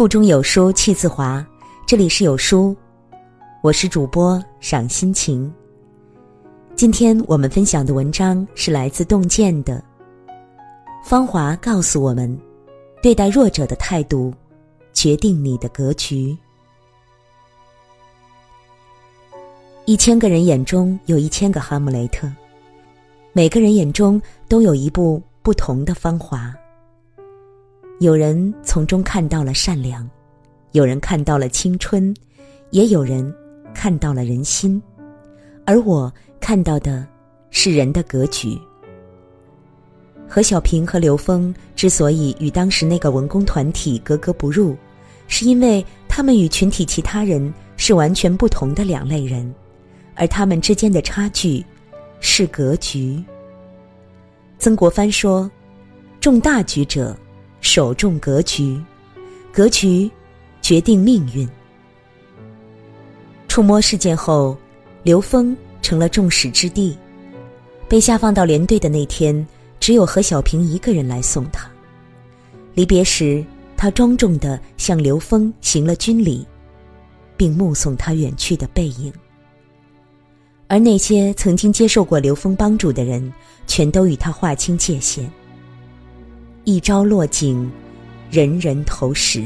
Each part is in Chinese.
腹中有书气自华，这里是有书，我是主播赏心情。今天我们分享的文章是来自洞见的。芳华告诉我们，对待弱者的态度，决定你的格局。一千个人眼中有一千个哈姆雷特，每个人眼中都有一部不同的芳华。有人从中看到了善良，有人看到了青春，也有人看到了人心，而我看到的是人的格局。何小平和刘峰之所以与当时那个文工团体格格不入，是因为他们与群体其他人是完全不同的两类人。而他们之间的差距，是格局。曾国藩说：“重大局者，首重格局，格局决定命运。”触摸事件后，刘峰成了众矢之的。被下放到连队的那天，只有何小平一个人来送他。离别时，他庄重的向刘峰行了军礼，并目送他远去的背影。而那些曾经接受过刘峰帮助的人，全都与他划清界限。一朝落井，人人投石。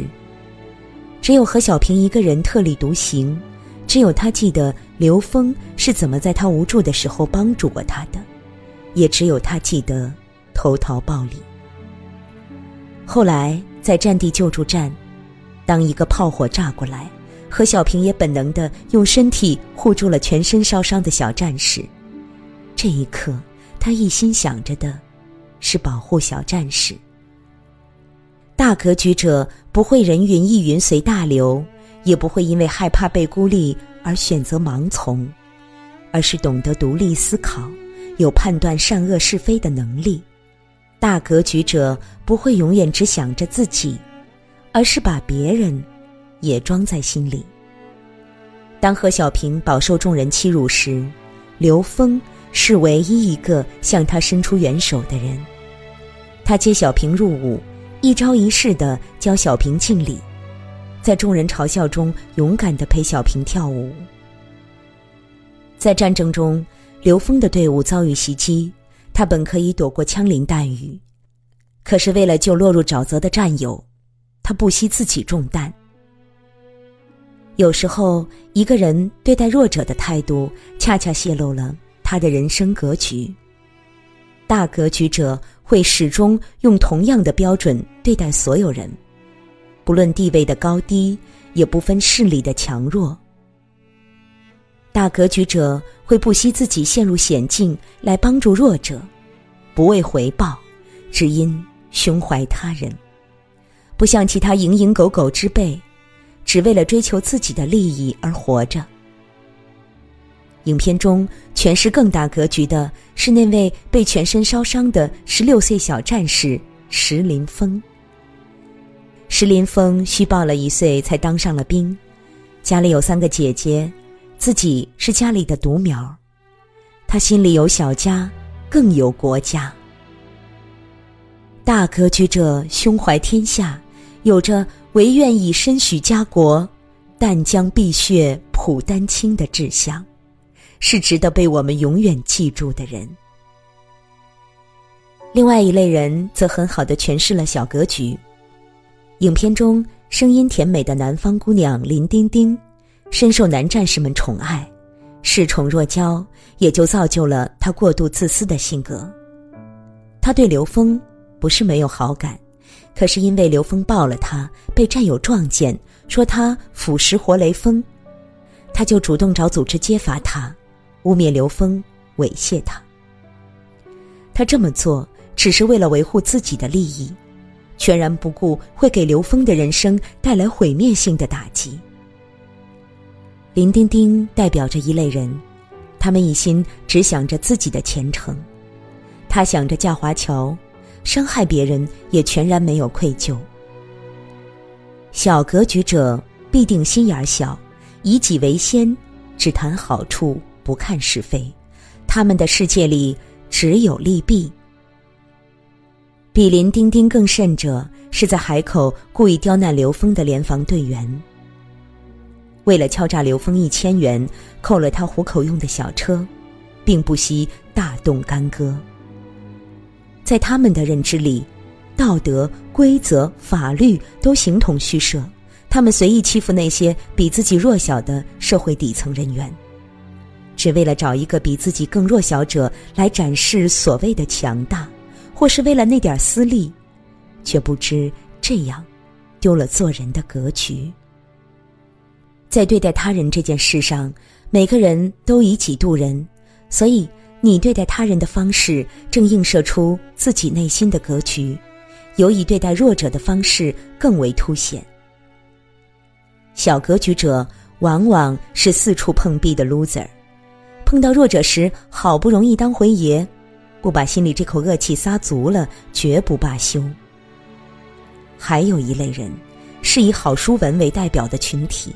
只有何小平一个人特立独行，只有他记得刘峰是怎么在他无助的时候帮助过他的，也只有他记得投桃报李。后来在战地救助站，当一个炮火炸过来。何小平也本能的用身体护住了全身烧伤的小战士。这一刻，他一心想着的，是保护小战士。大格局者不会人云亦云随大流，也不会因为害怕被孤立而选择盲从，而是懂得独立思考，有判断善恶是非的能力。大格局者不会永远只想着自己，而是把别人。也装在心里。当何小平饱受众人欺辱时，刘峰是唯一一个向他伸出援手的人。他接小平入伍，一招一式的教小平敬礼，在众人嘲笑中勇敢的陪小平跳舞。在战争中，刘峰的队伍遭遇袭击，他本可以躲过枪林弹雨，可是为了救落入沼泽的战友，他不惜自己中弹。有时候，一个人对待弱者的态度，恰恰泄露了他的人生格局。大格局者会始终用同样的标准对待所有人，不论地位的高低，也不分势力的强弱。大格局者会不惜自己陷入险境来帮助弱者，不为回报，只因胸怀他人，不像其他蝇营狗苟之辈。只为了追求自己的利益而活着。影片中诠释更大格局的是那位被全身烧伤的十六岁小战士石林峰。石林峰虚报了一岁才当上了兵，家里有三个姐姐，自己是家里的独苗。他心里有小家，更有国家。大格局者胸怀天下，有着。唯愿以身许家国，但将碧血谱丹青的志向，是值得被我们永远记住的人。另外一类人则很好的诠释了小格局。影片中声音甜美的南方姑娘林丁丁，深受男战士们宠爱，恃宠若骄，也就造就了她过度自私的性格。她对刘峰不是没有好感。可是因为刘峰抱了她，被战友撞见，说他腐蚀活雷锋，他就主动找组织揭发他，污蔑刘峰猥亵他。他这么做只是为了维护自己的利益，全然不顾会给刘峰的人生带来毁灭性的打击。林丁丁代表着一类人，他们一心只想着自己的前程，他想着架华侨。伤害别人也全然没有愧疚。小格局者必定心眼小，以己为先，只谈好处，不看是非。他们的世界里只有利弊。比林丁丁更甚者，是在海口故意刁难刘峰的联防队员。为了敲诈刘峰一千元，扣了他糊口用的小车，并不惜大动干戈。在他们的认知里，道德、规则、法律都形同虚设，他们随意欺负那些比自己弱小的社会底层人员，只为了找一个比自己更弱小者来展示所谓的强大。或是为了那点私利，却不知这样丢了做人的格局。在对待他人这件事上，每个人都以己度人，所以你对待他人的方式正映射出自己内心的格局，尤以对待弱者的方式更为凸显。小格局者往往是四处碰壁的 loser，碰到弱者时好不容易当回爷。不把心里这口恶气撒足了，绝不罢休。还有一类人，是以郝淑文为代表的群体，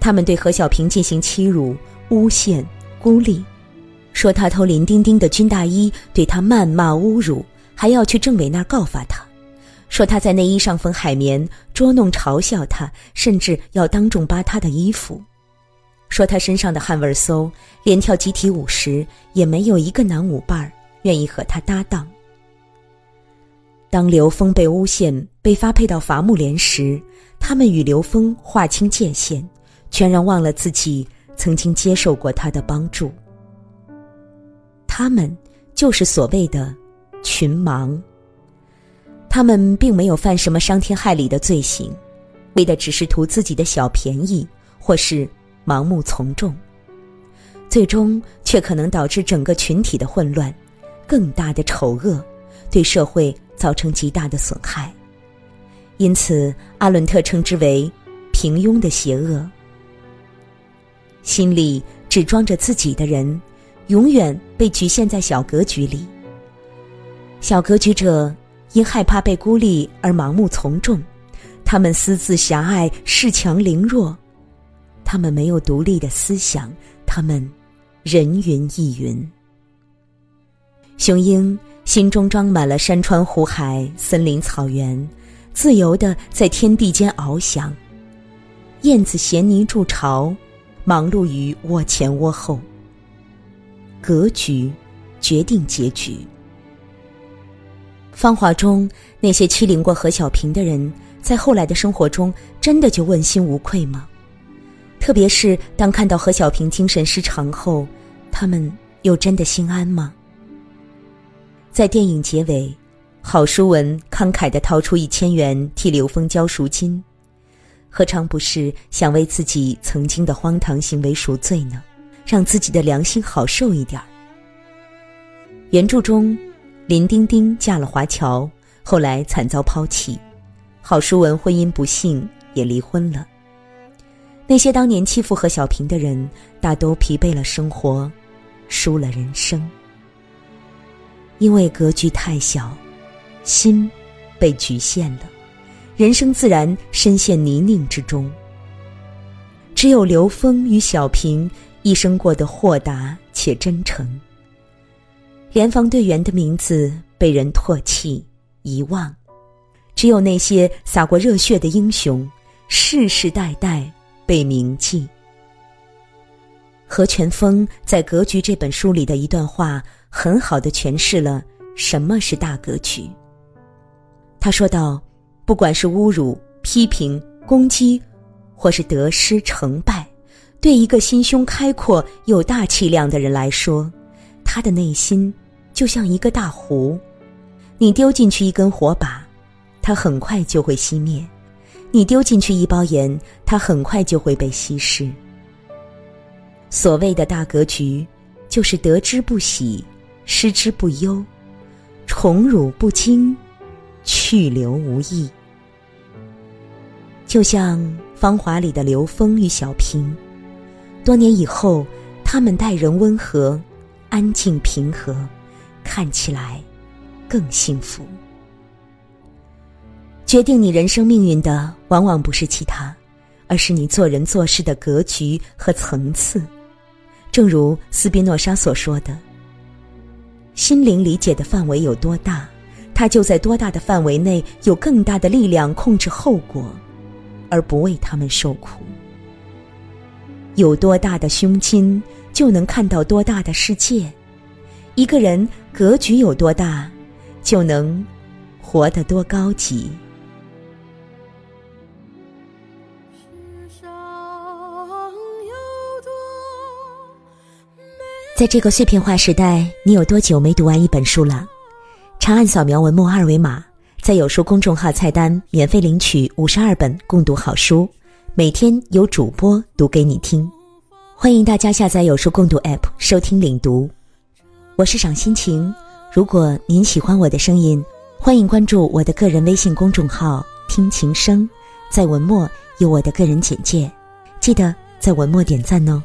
他们对何小平进行欺辱、诬陷、孤立，说他偷林丁丁的军大衣，对他谩骂侮辱，还要去政委那儿告发他，说他在内衣上缝海绵，捉弄嘲笑他，甚至要当众扒他的衣服。说他身上的汗味馊，连跳集体舞时也没有一个男舞伴儿。愿意和他搭档。当刘峰被诬陷、被发配到伐木连时，他们与刘峰划清界限，全然忘了自己曾经接受过他的帮助。他们就是所谓的“群盲”。他们并没有犯什么伤天害理的罪行，为的只是图自己的小便宜，或是盲目从众，最终却可能导致整个群体的混乱。更大的丑恶，对社会造成极大的损害，因此阿伦特称之为“平庸的邪恶”。心里只装着自己的人，永远被局限在小格局里。小格局者因害怕被孤立而盲目从众，他们私自狭隘，恃强凌弱，他们没有独立的思想，他们人云亦云。雄鹰心中装满了山川湖海、森林草原，自由的在天地间翱翔。燕子衔泥筑巢，忙碌于窝前窝后。格局决定结局。芳华中那些欺凌过何小平的人，在后来的生活中，真的就问心无愧吗？特别是当看到何小平精神失常后，他们又真的心安吗？在电影结尾，郝淑文慷慨地掏出一千元替刘峰交赎金，何尝不是想为自己曾经的荒唐行为赎罪呢？让自己的良心好受一点儿。原著中，林丁丁嫁了华侨，后来惨遭抛弃，郝淑文婚姻不幸也离婚了。那些当年欺负何小平的人，大都疲惫了生活，输了人生。因为格局太小，心被局限了，人生自然深陷泥泞之中。只有刘峰与小平一生过得豁达且真诚。联防队员的名字被人唾弃遗忘，只有那些洒过热血的英雄，世世代代被铭记。何全峰在《格局》这本书里的一段话。很好的诠释了什么是大格局。他说道：“不管是侮辱、批评、攻击，或是得失成败，对一个心胸开阔、有大气量的人来说，他的内心就像一个大湖，你丢进去一根火把，它很快就会熄灭；你丢进去一包盐，它很快就会被稀释。所谓的大格局，就是得之不喜。”失之不忧，宠辱不惊，去留无意。就像《芳华》里的刘峰与小平，多年以后，他们待人温和、安静平和，看起来更幸福。决定你人生命运的，往往不是其他，而是你做人做事的格局和层次。正如斯宾诺莎所说的。心灵理解的范围有多大，他就在多大的范围内有更大的力量控制后果，而不为他们受苦。有多大的胸襟，就能看到多大的世界。一个人格局有多大，就能活得多高级。在这个碎片化时代，你有多久没读完一本书了？长按扫描文末二维码，在有书公众号菜单免费领取五十二本共读好书，每天有主播读给你听。欢迎大家下载有书共读 App 收听领读。我是赏心情，如果您喜欢我的声音，欢迎关注我的个人微信公众号“听情声”，在文末有我的个人简介，记得在文末点赞哦。